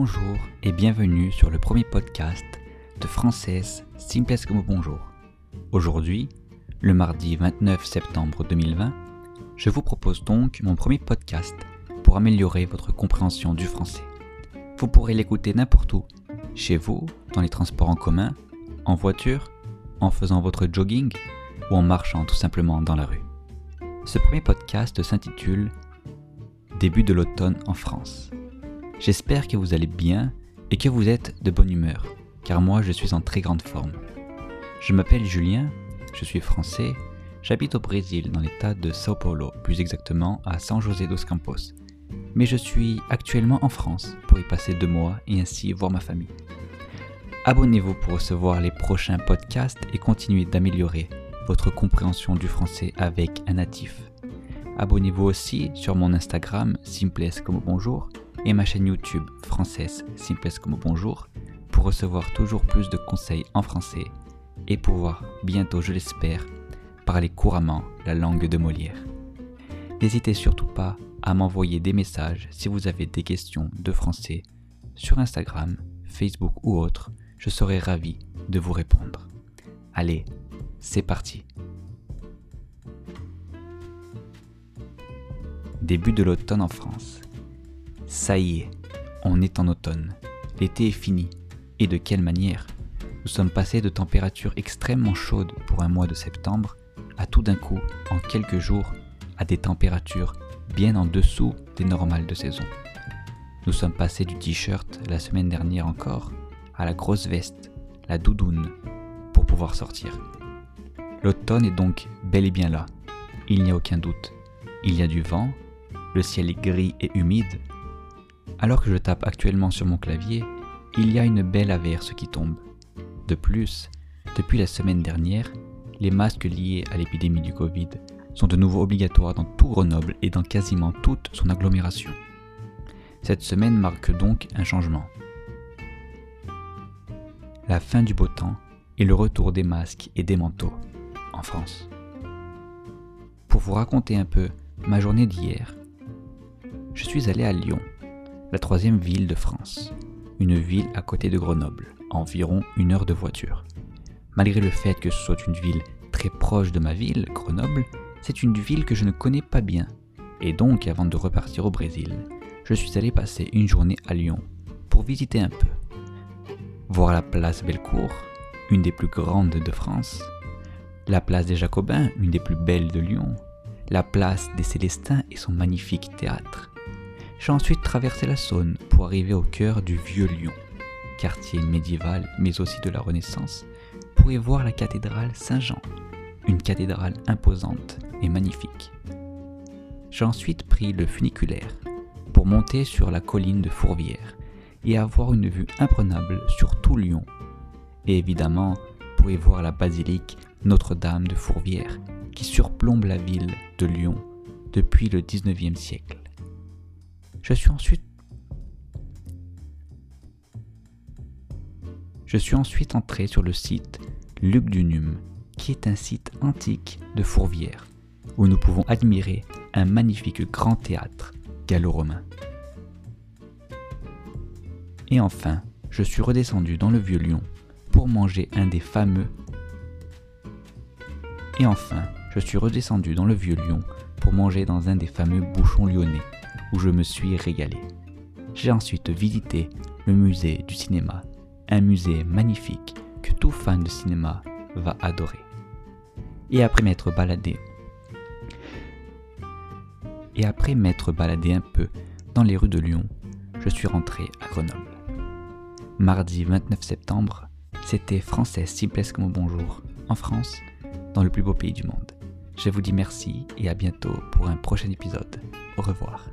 Bonjour et bienvenue sur le premier podcast de Française Simples comme bonjour. Aujourd'hui, le mardi 29 septembre 2020, je vous propose donc mon premier podcast pour améliorer votre compréhension du français. Vous pourrez l'écouter n'importe où, chez vous, dans les transports en commun, en voiture, en faisant votre jogging ou en marchant tout simplement dans la rue. Ce premier podcast s'intitule Début de l'automne en France. J'espère que vous allez bien et que vous êtes de bonne humeur, car moi je suis en très grande forme. Je m'appelle Julien, je suis français, j'habite au Brésil dans l'état de Sao Paulo, plus exactement à San José dos Campos. Mais je suis actuellement en France pour y passer deux mois et ainsi voir ma famille. Abonnez-vous pour recevoir les prochains podcasts et continuer d'améliorer votre compréhension du français avec un natif. Abonnez-vous aussi sur mon Instagram Simples comme bonjour et ma chaîne YouTube française Simples comme bonjour pour recevoir toujours plus de conseils en français et pouvoir bientôt, je l'espère, parler couramment la langue de Molière. N'hésitez surtout pas à m'envoyer des messages si vous avez des questions de français sur Instagram, Facebook ou autre, je serai ravi de vous répondre. Allez, c'est parti. Début de l'automne en France. Ça y est, on est en automne. L'été est fini. Et de quelle manière? Nous sommes passés de températures extrêmement chaudes pour un mois de septembre à tout d'un coup, en quelques jours, à des températures bien en dessous des normales de saison. Nous sommes passés du t-shirt la semaine dernière encore à la grosse veste, la doudoune, pour pouvoir sortir. L'automne est donc bel et bien là, il n'y a aucun doute. Il y a du vent, le ciel est gris et humide, alors que je tape actuellement sur mon clavier, il y a une belle averse qui tombe. De plus, depuis la semaine dernière, les masques liés à l'épidémie du Covid sont de nouveau obligatoires dans tout Grenoble et dans quasiment toute son agglomération. Cette semaine marque donc un changement. La fin du beau temps et le retour des masques et des manteaux en France. Pour vous raconter un peu ma journée d'hier, je suis allé à Lyon la troisième ville de France, une ville à côté de Grenoble, environ une heure de voiture. Malgré le fait que ce soit une ville très proche de ma ville, Grenoble, c'est une ville que je ne connais pas bien. Et donc, avant de repartir au Brésil, je suis allé passer une journée à Lyon pour visiter un peu. Voir la place Bellecour, une des plus grandes de France, la place des Jacobins, une des plus belles de Lyon, la place des Célestins et son magnifique théâtre, j'ai ensuite traversé la Saône pour arriver au cœur du Vieux Lyon, quartier médiéval mais aussi de la Renaissance, pour y voir la cathédrale Saint-Jean, une cathédrale imposante et magnifique. J'ai ensuite pris le funiculaire pour monter sur la colline de Fourvière et avoir une vue imprenable sur tout Lyon, et évidemment pour y voir la basilique Notre-Dame de Fourvière qui surplombe la ville de Lyon depuis le 19e siècle. Je suis ensuite entré sur le site Lugdunum, qui est un site antique de Fourvière, où nous pouvons admirer un magnifique grand théâtre gallo-romain. Et enfin, je suis redescendu dans le vieux Lyon pour manger pour manger dans un des fameux bouchons lyonnais où je me suis régalé. J'ai ensuite visité le musée du cinéma, un musée magnifique que tout fan de cinéma va adorer. Et après m'être baladé, un peu dans les rues de Lyon, je suis rentré à Grenoble. Mardi 29 septembre, c'était Français Simples comme bonjour en France, dans le plus beau pays du monde. Je vous dis merci et à bientôt pour un prochain épisode. Au revoir.